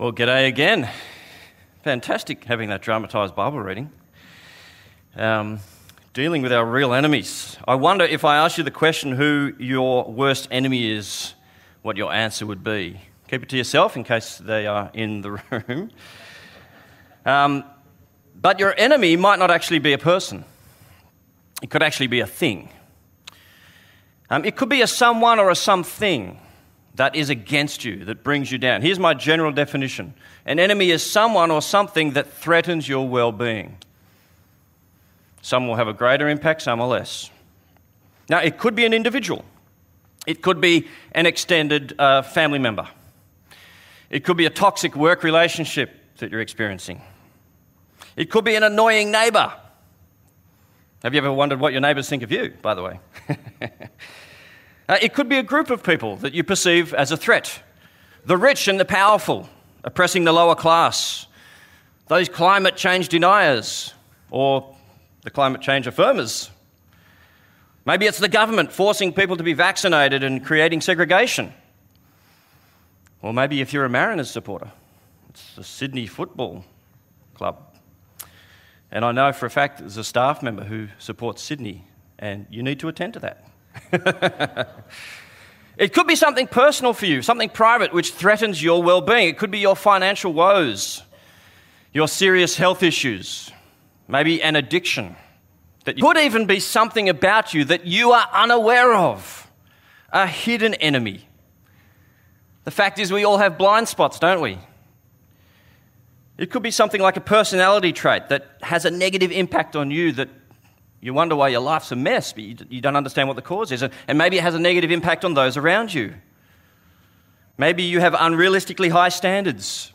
Well, g'day again. Fantastic having that dramatised Bible reading. Um, dealing with our real enemies. I wonder if I ask you the question who your worst enemy is, what your answer would be. Keep it to yourself in case they are in the room. Um, but your enemy might not actually be a person, it could actually be a thing. Um, it could be a someone or a something that is against you, that brings you down. Here's my general definition an enemy is someone or something that threatens your well being. Some will have a greater impact, some are less. Now, it could be an individual, it could be an extended uh, family member, it could be a toxic work relationship that you're experiencing, it could be an annoying neighbour. Have you ever wondered what your neighbours think of you, by the way? Uh, it could be a group of people that you perceive as a threat the rich and the powerful oppressing the lower class, those climate change deniers, or the climate change affirmers. Maybe it's the government forcing people to be vaccinated and creating segregation. Or maybe if you're a Mariners supporter, it's the Sydney Football Club. And I know for a fact there's a staff member who supports Sydney, and you need to attend to that. it could be something personal for you, something private which threatens your well being. It could be your financial woes, your serious health issues, maybe an addiction. That could even be something about you that you are unaware of, a hidden enemy. The fact is, we all have blind spots, don't we? It could be something like a personality trait that has a negative impact on you that you wonder why your life's a mess, but you, don't understand what the cause is. And maybe it has a negative impact on those around you. Maybe you have unrealistically high standards.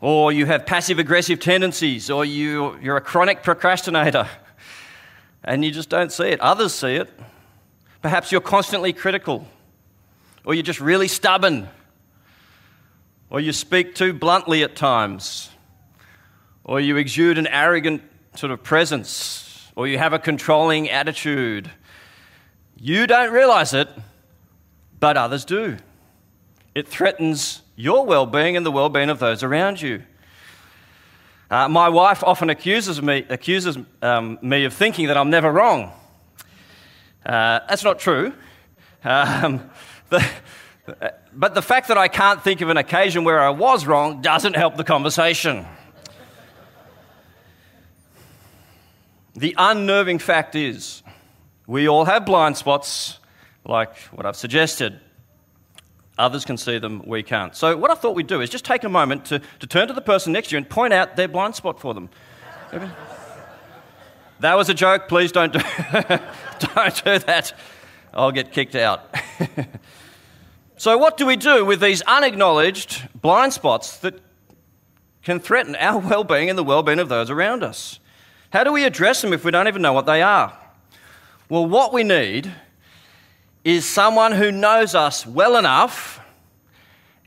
Or you have passive aggressive tendencies, or you, you're a chronic procrastinator and you just don't see it. Others see it. Perhaps you're constantly critical, or you're just really stubborn, or you speak too bluntly at times, or you exude an arrogant sort of presence or you have a controlling attitude. You don't realize it, but others do. It threatens your well being and the well being of those around you. Uh, my wife often accuses me, accuses, um, me of thinking that I'm never wrong. Uh, that's not true. Um, the, but the fact that I can't think of an occasion where I was wrong doesn't help the conversation. The unnerving fact is, we all have blind spots, like what I've suggested. Others can see them, we can't. So, what I thought we'd do is just take a moment to, to turn to the person next to you and point out their blind spot for them. that was a joke. Please don't do, don't do that. I'll get kicked out. so, what do we do with these unacknowledged blind spots that can threaten our well being and the well being of those around us? How do we address them if we don't even know what they are? Well, what we need is someone who knows us well enough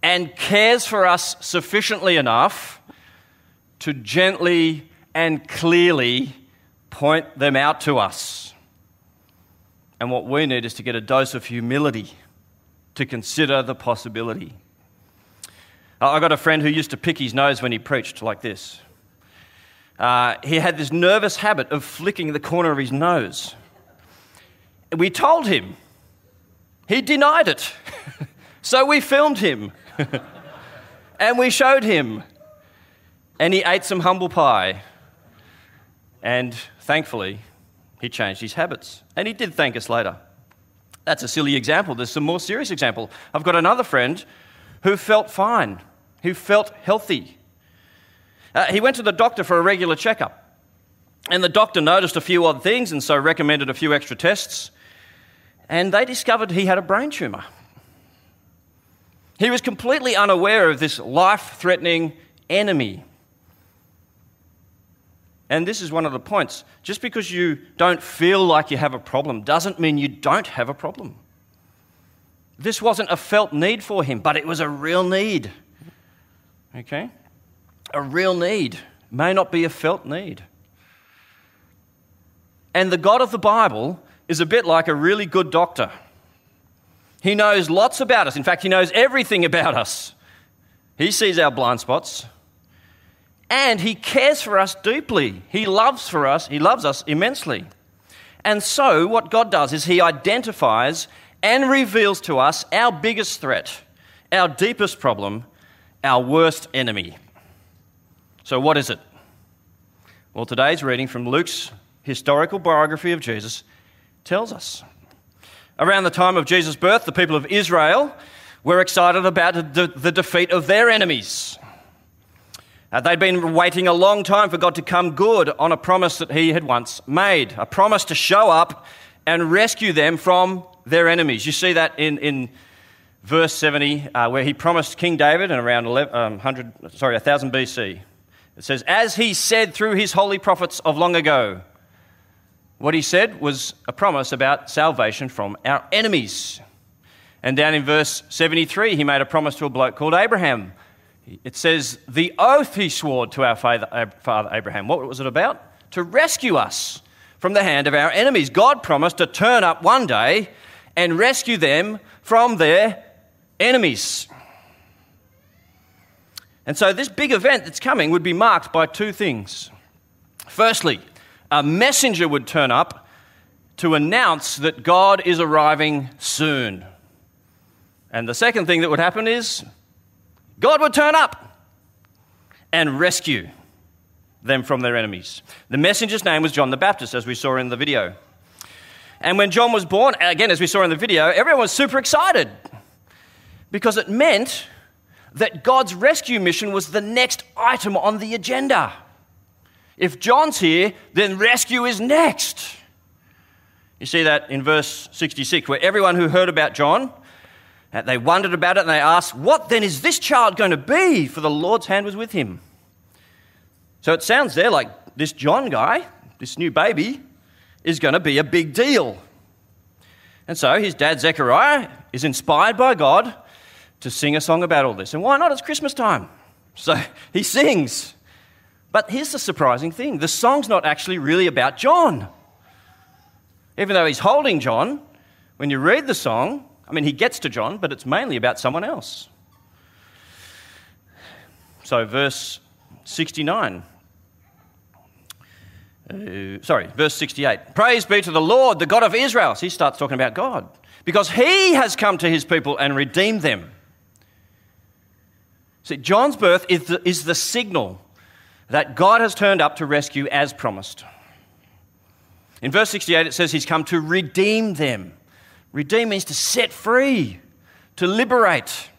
and cares for us sufficiently enough to gently and clearly point them out to us. And what we need is to get a dose of humility to consider the possibility. I got a friend who used to pick his nose when he preached like this uh, he had this nervous habit of flicking the corner of his nose. We told him. He denied it. so we filmed him. and we showed him. And he ate some humble pie. And thankfully, he changed his habits. And he did thank us later. That's a silly example. There's some more serious example. I've got another friend who felt fine, who felt healthy, uh, he went to the doctor for a regular checkup. And the doctor noticed a few odd things and so recommended a few extra tests. And they discovered he had a brain tumour. He was completely unaware of this life threatening enemy. And this is one of the points. Just because you don't feel like you have a problem doesn't mean you don't have a problem. This wasn't a felt need for him, but it was a real need. Okay? A real need, may not be a felt need. And the God of the Bible is a bit like a really good doctor. He knows lots about us. In fact, he knows everything about us. He sees our blind spots. And he cares for us deeply. He loves for us, he loves us immensely. And so what God does is he identifies and reveals to us our biggest threat, our deepest problem, our worst enemy. So what is it? Well, today's reading from Luke's historical biography of Jesus tells us. Around the time of Jesus' birth, the people of Israel were excited about the, defeat of their enemies. Uh, they'd been waiting a long time for God to come good on a promise that He had once made, a promise to show up and rescue them from their enemies. You see that in, in verse 70, uh, where He promised King David in around 11, um, 100, sorry, 1000 BC. It says, As He said through His holy prophets of long ago, what He said was a promise about salvation from our enemies. And down in verse 73, He made a promise to a bloke called Abraham it says, the oath he swore to our father Abraham. What was it about? To rescue us from the hand of our enemies. God promised to turn up one day and rescue them from their enemies. And so, this big event that's coming would be marked by two things. Firstly, a messenger would turn up to announce that God is arriving soon. And the second thing that would happen is God would turn up and rescue them from their enemies. The messenger's name was John the Baptist, as we saw in the video. And when John was born, again, as we saw in the video, everyone was super excited because it meant that God's rescue mission was the next item on the agenda. If John's here, then rescue is next. You see that in verse 66, where everyone who heard about John uh, they wondered about it and they asked, What then is this child going to be? For the Lord's hand was with him. So it sounds there like this John guy, this new baby, is going to be a big deal. And so his dad, Zechariah, is inspired by God to sing a song about all this. And why not? It's Christmas time. So he sings. But here's the surprising thing the song's not actually really about John. Even though he's holding John, when you read the song, I mean, he gets to John, but it's mainly about someone else. So, verse 69. Uh, sorry, verse 68. Praise be to the Lord, the God of Israel. So he starts talking about God because he has come to his people and redeemed them. See, John's birth is the, is the signal that God has turned up to rescue as promised. In verse 68, it says he's come to redeem them. Redeem means to set free, to liberate.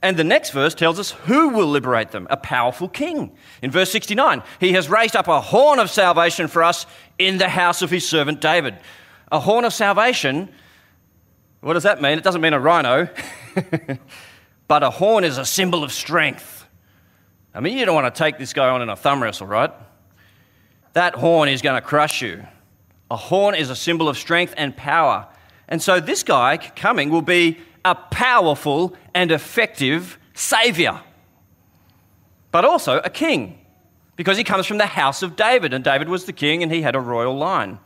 And the next verse tells us who will liberate them a powerful king. In verse 69, he has raised up a horn of salvation for us in the house of his servant David. A horn of salvation, what does that mean? It doesn't mean a rhino, but a horn is a symbol of strength. I mean, you don't want to take this guy on in a thumb wrestle, right? That horn is going to crush you. A horn is a symbol of strength and power. And so this guy coming will be a powerful and effective savior, but also a king, because he comes from the house of David, and David was the king and he had a royal line.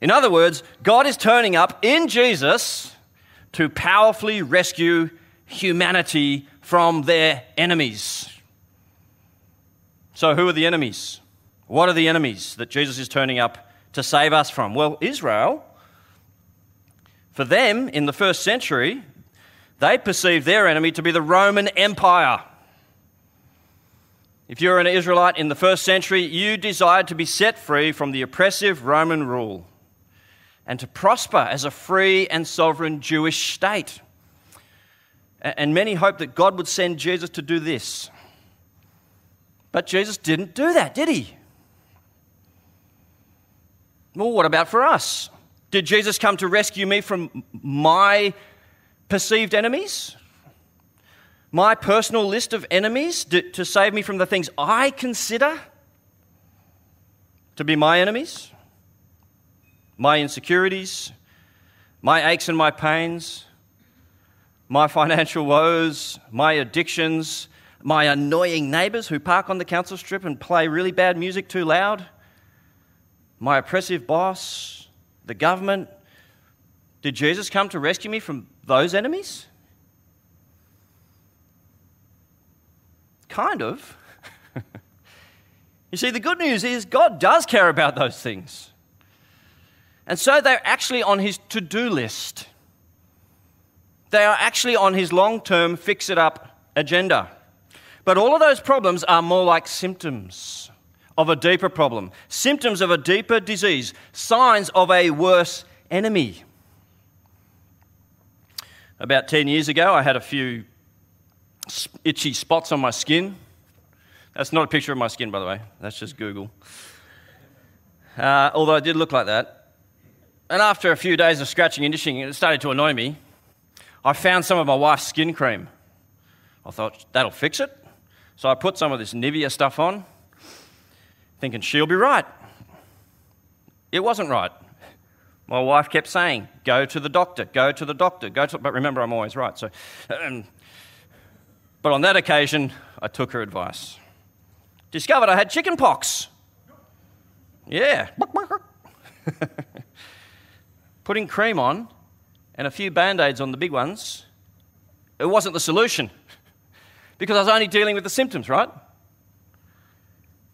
In other words, God is turning up in Jesus to powerfully rescue humanity from their enemies. So, who are the enemies? What are the enemies that Jesus is turning up to save us from? Well, Israel, for them in the first century, they perceived their enemy to be the Roman Empire. If you're an Israelite in the first century, you desired to be set free from the oppressive Roman rule and to prosper as a free and sovereign Jewish state. And many hoped that God would send Jesus to do this. But Jesus didn't do that, did he? Well, what about for us? Did Jesus come to rescue me from my perceived enemies? My personal list of enemies to save me from the things I consider to be my enemies? My insecurities, my aches and my pains, my financial woes, my addictions, my annoying neighbours who park on the council strip and play really bad music too loud my oppressive boss, the government. Did Jesus come to rescue me from those enemies? kind of. you see, the good news is God does care about those things. And so they're actually on his to do list. They are actually on his long term fix it up agenda. But all of those problems are more like symptoms of a deeper problem, symptoms of a deeper disease, signs of a worse enemy. About 10 years ago, I had a few itchy spots on my skin. That's not a picture of my skin, by the way, that's just Google. Uh, although it did look like that. And after a few days of scratching and itching, it started to annoy me. I found some of my wife's skin cream. I thought, that'll fix it. So I put some of this Nivea stuff on, thinking she'll be right. It wasn't right. My wife kept saying, go to the doctor, go to the doctor, go to. But remember, I'm always right. So, um, but on that occasion, I took her advice. Discovered I had chicken pox. Yeah. Putting cream on and a few band aids on the big ones, it wasn't the solution because I was only dealing with the symptoms, right?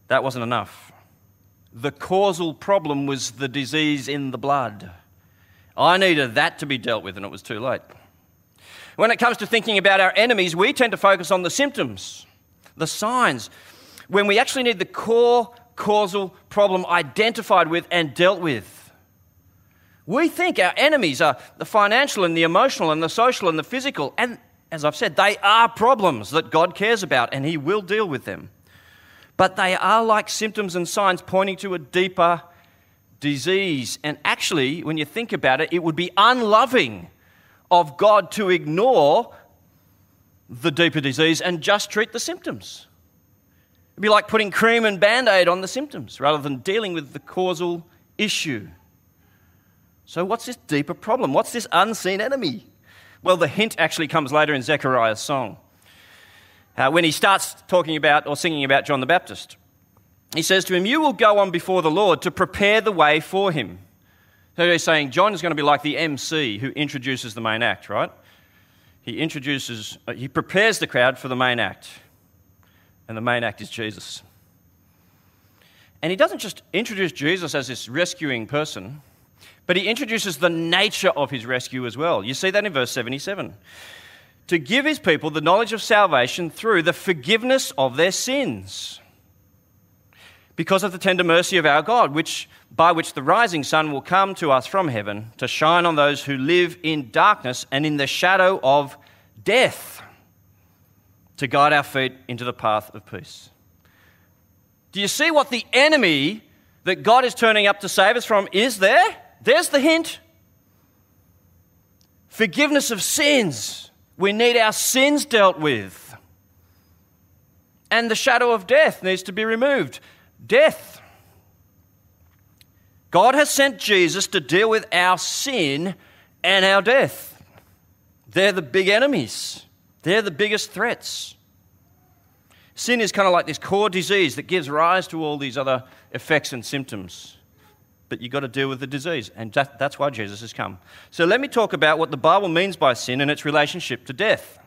That wasn't enough. The causal problem was the disease in the blood. I needed that to be dealt with, and it was too late. When it comes to thinking about our enemies, we tend to focus on the symptoms, the signs, when we actually need the core causal problem identified with and dealt with. We think our enemies are the financial and the emotional and the social and the physical, and as I've said, they are problems that God cares about and He will deal with them. But they are like symptoms and signs pointing to a deeper disease. And actually, when you think about it, it would be unloving of God to ignore the deeper disease and just treat the symptoms. It'd be like putting cream and band aid on the symptoms rather than dealing with the causal issue. So, what's this deeper problem? What's this unseen enemy? Well, the hint actually comes later in Zechariah's song. Uh, when he starts talking about or singing about John the Baptist, he says to him, You will go on before the Lord to prepare the way for him. So he's saying John is going to be like the MC who introduces the main act, right? He introduces, uh, he prepares the crowd for the main act. And the main act is Jesus. And he doesn't just introduce Jesus as this rescuing person, but he introduces the nature of his rescue as well. You see that in verse 77. To give his people the knowledge of salvation through the forgiveness of their sins. Because of the tender mercy of our God, which, by which the rising sun will come to us from heaven to shine on those who live in darkness and in the shadow of death, to guide our feet into the path of peace. Do you see what the enemy that God is turning up to save us from is there? There's the hint. Forgiveness of sins. We need our sins dealt with. And the shadow of death needs to be removed. Death. God has sent Jesus to deal with our sin and our death. They're the big enemies, they're the biggest threats. Sin is kind of like this core disease that gives rise to all these other effects and symptoms but you've got to deal with the disease. And that, that's why Jesus has come. So let me talk about what the Bible means by sin and its relationship to death.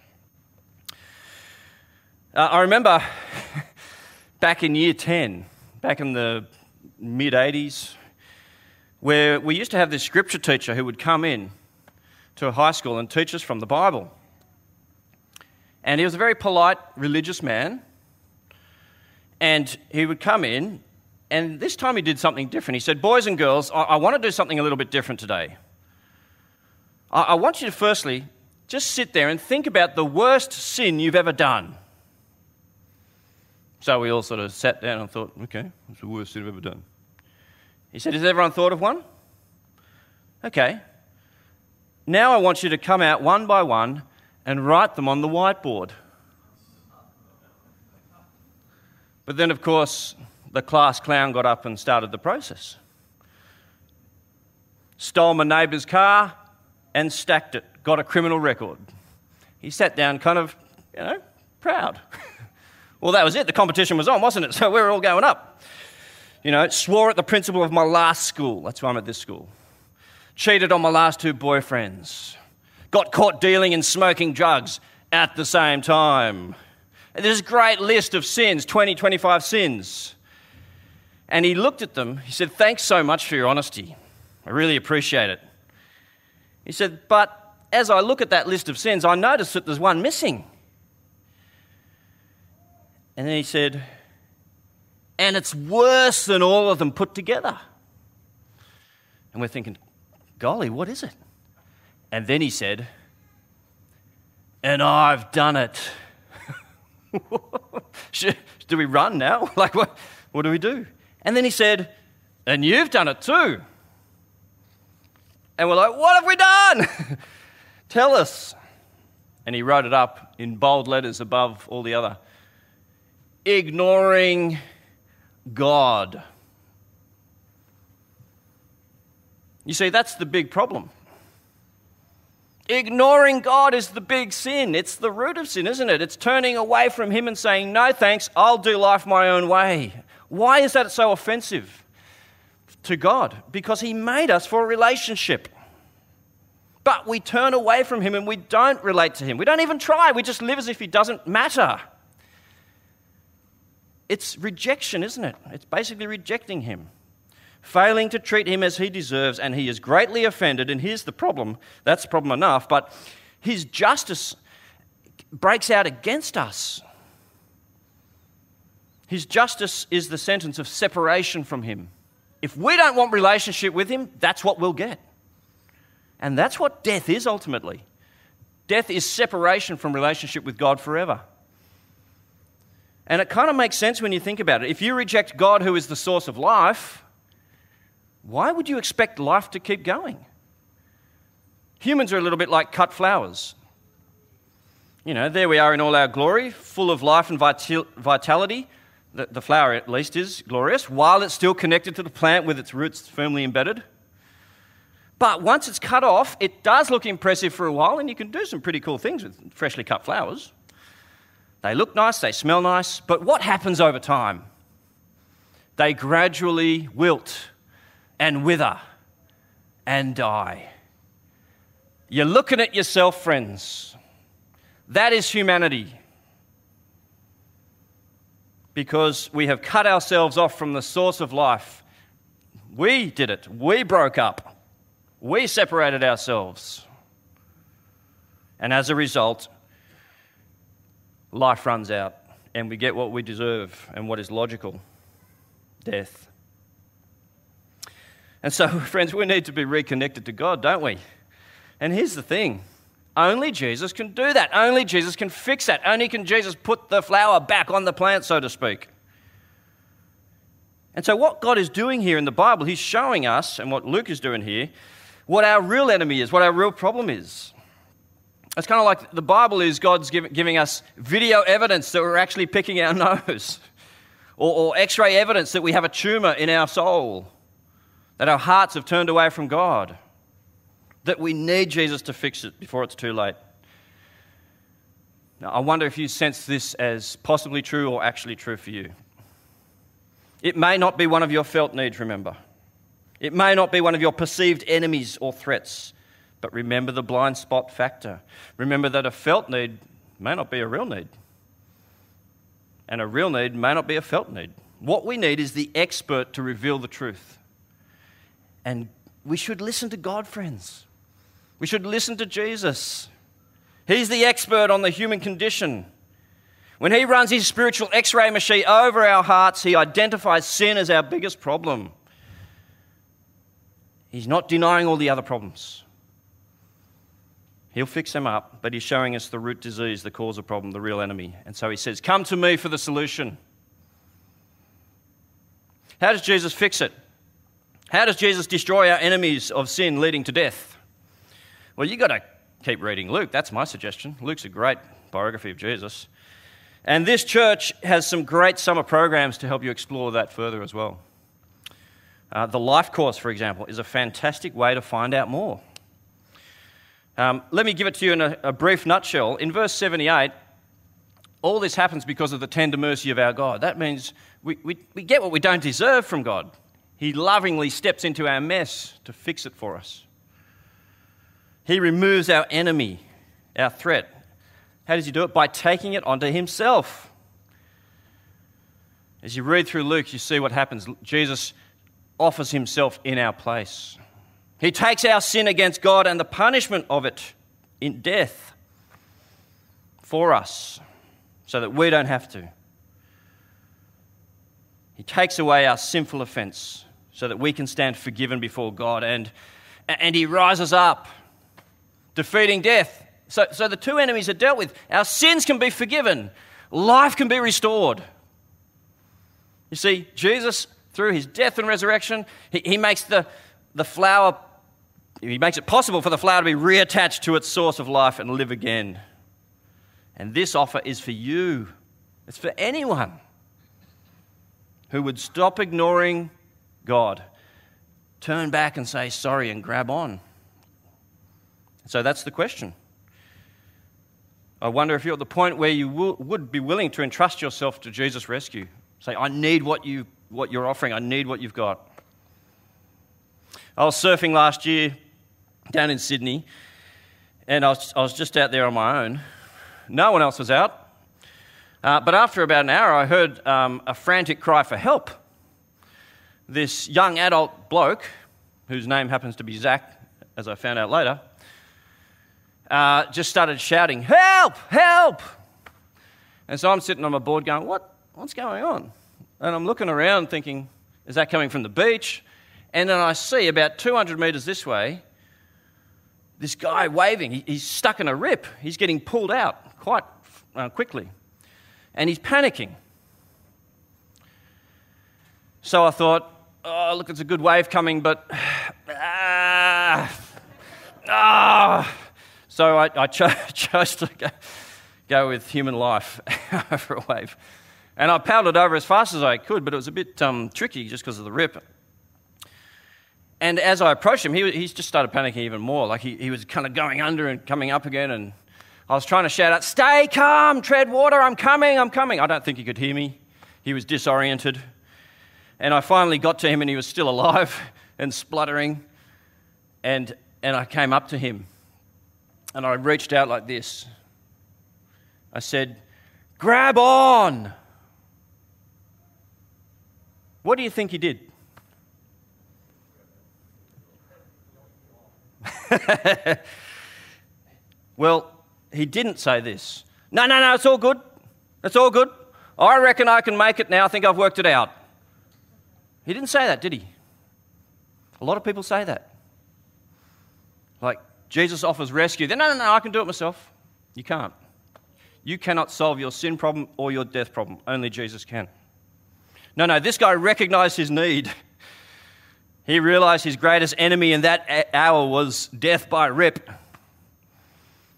Uh, I remember back in year 10, back in the mid 80s, where we used to have this scripture teacher who would come in to a high school and teach us from the Bible. And he was a very polite religious man. And he would come in and this time he did something different. He said, Boys and girls, I, I want to do something a little bit different today. I, I want you to firstly just sit there and think about the worst sin you've ever done. So we all sort of sat down and thought, okay, what's the worst sin I've ever done? He said, Has everyone thought of one? Okay. Now I want you to come out one by one and write them on the whiteboard. But then, of course, the class clown got up and started the process. Stole my neighbour's car and stacked it, got a criminal record. He sat down, kind of, you know, proud. well, that was it. The competition was on, wasn't it? So we were all going up. You know, swore at the principal of my last school. That's why I'm at this school. Cheated on my last two boyfriends. Got caught dealing and smoking drugs at the same time this great list of sins 20, 25 sins. And he looked at them. He said, Thanks so much for your honesty. I really appreciate it. He said, But as I look at that list of sins, I notice that there's one missing. And then he said, And it's worse than all of them put together. And we're thinking, Golly, what is it? And then he said, And I've done it. do we run now? Like, what, what do we do? And then he said, And you've done it too. And we're like, What have we done? Tell us. And he wrote it up in bold letters above all the other. Ignoring God. You see, that's the big problem. Ignoring God is the big sin. It's the root of sin, isn't it? It's turning away from Him and saying, No thanks, I'll do life my own way. Why is that so offensive to God? Because He made us for a relationship. But we turn away from Him and we don't relate to Him. We don't even try. We just live as if He doesn't matter. It's rejection, isn't it? It's basically rejecting Him failing to treat him as he deserves, and he is greatly offended. And here's the problem that's problem enough, but his justice breaks out against us. His justice is the sentence of separation from him. If we don't want relationship with him, that's what we'll get. And that's what death is ultimately. Death is separation from relationship with God forever. And it kind of makes sense when you think about it. If you reject God, who is the source of life, why would you expect life to keep going? Humans are a little bit like cut flowers. You know, there we are in all our glory, full of life and vitality. The, the flower, at least, is glorious, while it's still connected to the plant with its roots firmly embedded. But once it's cut off, it does look impressive for a while, and you can do some pretty cool things with freshly cut flowers. They look nice, they smell nice, but what happens over time? They gradually wilt and wither and die. You're looking at yourself, friends. That is humanity. Because we have cut ourselves off from the source of life. We did it. We broke up. We separated ourselves. And as a result, life runs out and we get what we deserve and what is logical death. And so, friends, we need to be reconnected to God, don't we? And here's the thing only Jesus can do that. Only Jesus can fix that. Only can Jesus put the flower back on the plant, so to speak. And so, what God is doing here in the Bible, He's showing us, and what Luke is doing here, what our real enemy is, what our real problem is. It's kind of like the Bible is God's giving us video evidence that we're actually picking our nose, or, or x ray evidence that we have a tumor in our soul that our hearts have turned away from God, that we need Jesus to fix it before it's too late. Now, I wonder if you sense this as possibly true or actually true for you. It may not be one of your felt needs, remember. It may not be one of your perceived enemies or threats, but remember the blind spot factor. Remember that a felt need may not be a real need, and a real need may not be a felt need. What we need is the expert to reveal the truth. And we should listen to God, friends. We should listen to Jesus. He's the expert on the human condition. When he runs his spiritual x ray machine over our hearts, he identifies sin as our biggest problem. He's not denying all the other problems. He'll fix them up, but he's showing us the root disease, the cause of problem, the real enemy. And so he says, Come to me for the solution. How does Jesus fix it? How does Jesus destroy our enemies of sin leading to death? Well, you've got to keep reading Luke. That's my suggestion. Luke's a great biography of Jesus. And this church has some great summer programs to help you explore that further as well. Uh, the Life Course, for example, is a fantastic way to find out more. Um, let me give it to you in a, a brief nutshell. In verse 78, all this happens because of the tender mercy of our God. That means we, we, we get what we don't deserve from God. He lovingly steps into our mess to fix it for us. He removes our enemy, our threat. How does he do it? By taking it onto himself. As you read through Luke, you see what happens. Jesus offers himself in our place. He takes our sin against God and the punishment of it in death for us so that we don't have to. He takes away our sinful offense so that we can stand forgiven before God and, and He rises up, defeating death. So, so the two enemies are dealt with. Our sins can be forgiven, life can be restored. You see, Jesus, through his death and resurrection, he, he makes the, the flower, he makes it possible for the flower to be reattached to its source of life and live again. And this offer is for you, it's for anyone who would stop ignoring God, turn back and say sorry and grab on. So that's the question. I wonder if you're at the point where you will, would be willing to entrust yourself to Jesus' rescue. Say, I need what, you, what you're offering, I need what you've got. I was surfing last year down in Sydney, and I was, I was just out there on my own. No one else was out. Uh, but after about an hour, I heard um, a frantic cry for help. This young adult bloke, whose name happens to be Zach, as I found out later, uh, just started shouting, Help! Help! And so I'm sitting on my board going, what, What's going on? And I'm looking around thinking, Is that coming from the beach? And then I see about 200 metres this way, this guy waving. He, he's stuck in a rip. He's getting pulled out quite uh, quickly and he's panicking. So I thought, oh, look, it's a good wave coming, but ah, ah. So I, I cho- chose to go, go, with human life over a wave. And I paddled over as fast as I could, but it was a bit um, tricky just because of the rip. And as I approached him, he, he just started panicking even more. Like he, he was kind of going under and coming up again. And I was trying to shout out, Stay calm, tread water, I'm coming, I'm coming. I don't think he could hear me. He was disoriented. And I finally got to him and he was still alive and spluttering. And, and I came up to him and I reached out like this. I said, Grab on! What do you think he did? well, he didn't say this. No, no, no, it's all good. It's all good. I reckon I can make it now. I think I've worked it out. He didn't say that, did he? A lot of people say that. Like, Jesus offers rescue. Then, no, no, no, I can do it myself. You can't. You cannot solve your sin problem or your death problem. Only Jesus can. No, no, this guy recognized his need. He realized his greatest enemy in that hour was death by rip.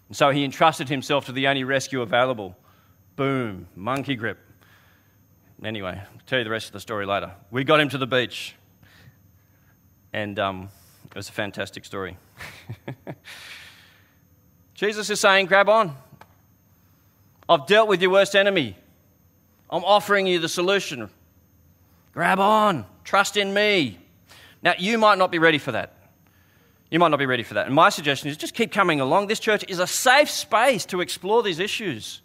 And so he entrusted himself to the only rescue available. Boom, monkey grip. Anyway, I'll tell you the rest of the story later. We got him to the beach, and um, it was a fantastic story. Jesus is saying, Grab on. I've dealt with your worst enemy. I'm offering you the solution. Grab on. Trust in me. Now, you might not be ready for that. You might not be ready for that. And my suggestion is just keep coming along. This church is a safe space to explore these issues.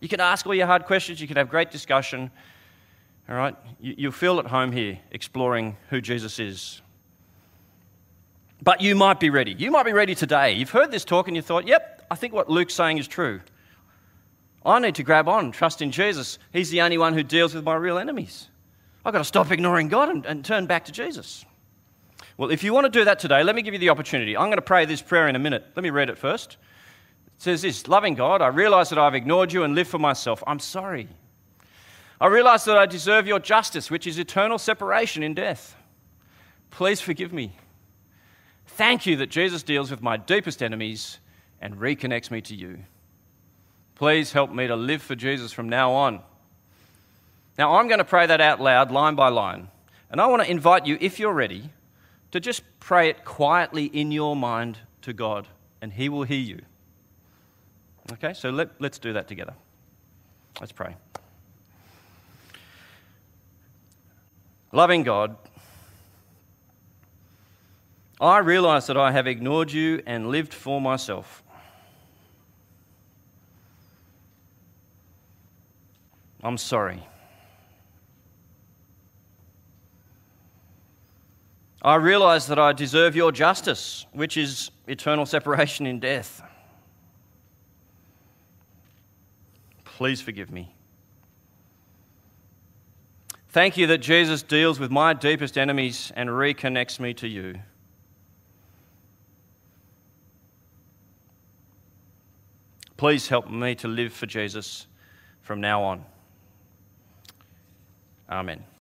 You can ask all your hard questions, you can have great discussion. All right? You, you'll feel at home here exploring who Jesus is. But you might be ready. You might be ready today. You've heard this talk and you thought, yep, I think what Luke's saying is true. I need to grab on, trust in Jesus. He's the only one who deals with my real enemies. I've got to stop ignoring God and, and turn back to Jesus. Well, if you want to do that today, let me give you the opportunity. I'm going to pray this prayer in a minute. Let me read it first. It says this Loving God, I realize that I've ignored you and lived for myself. I'm sorry. I realize that I deserve your justice, which is eternal separation in death. Please forgive me. Thank you that Jesus deals with my deepest enemies and reconnects me to you. Please help me to live for Jesus from now on. Now, I'm going to pray that out loud, line by line. And I want to invite you, if you're ready, to just pray it quietly in your mind to God, and He will hear you. Okay, so let, let's do that together. Let's pray. Loving God, I realize that I have ignored you and lived for myself. I'm sorry. I realize that I deserve your justice, which is eternal separation in death. Please forgive me. Thank you that Jesus deals with my deepest enemies and reconnects me to you. Please help me to live for Jesus from now on. Amen.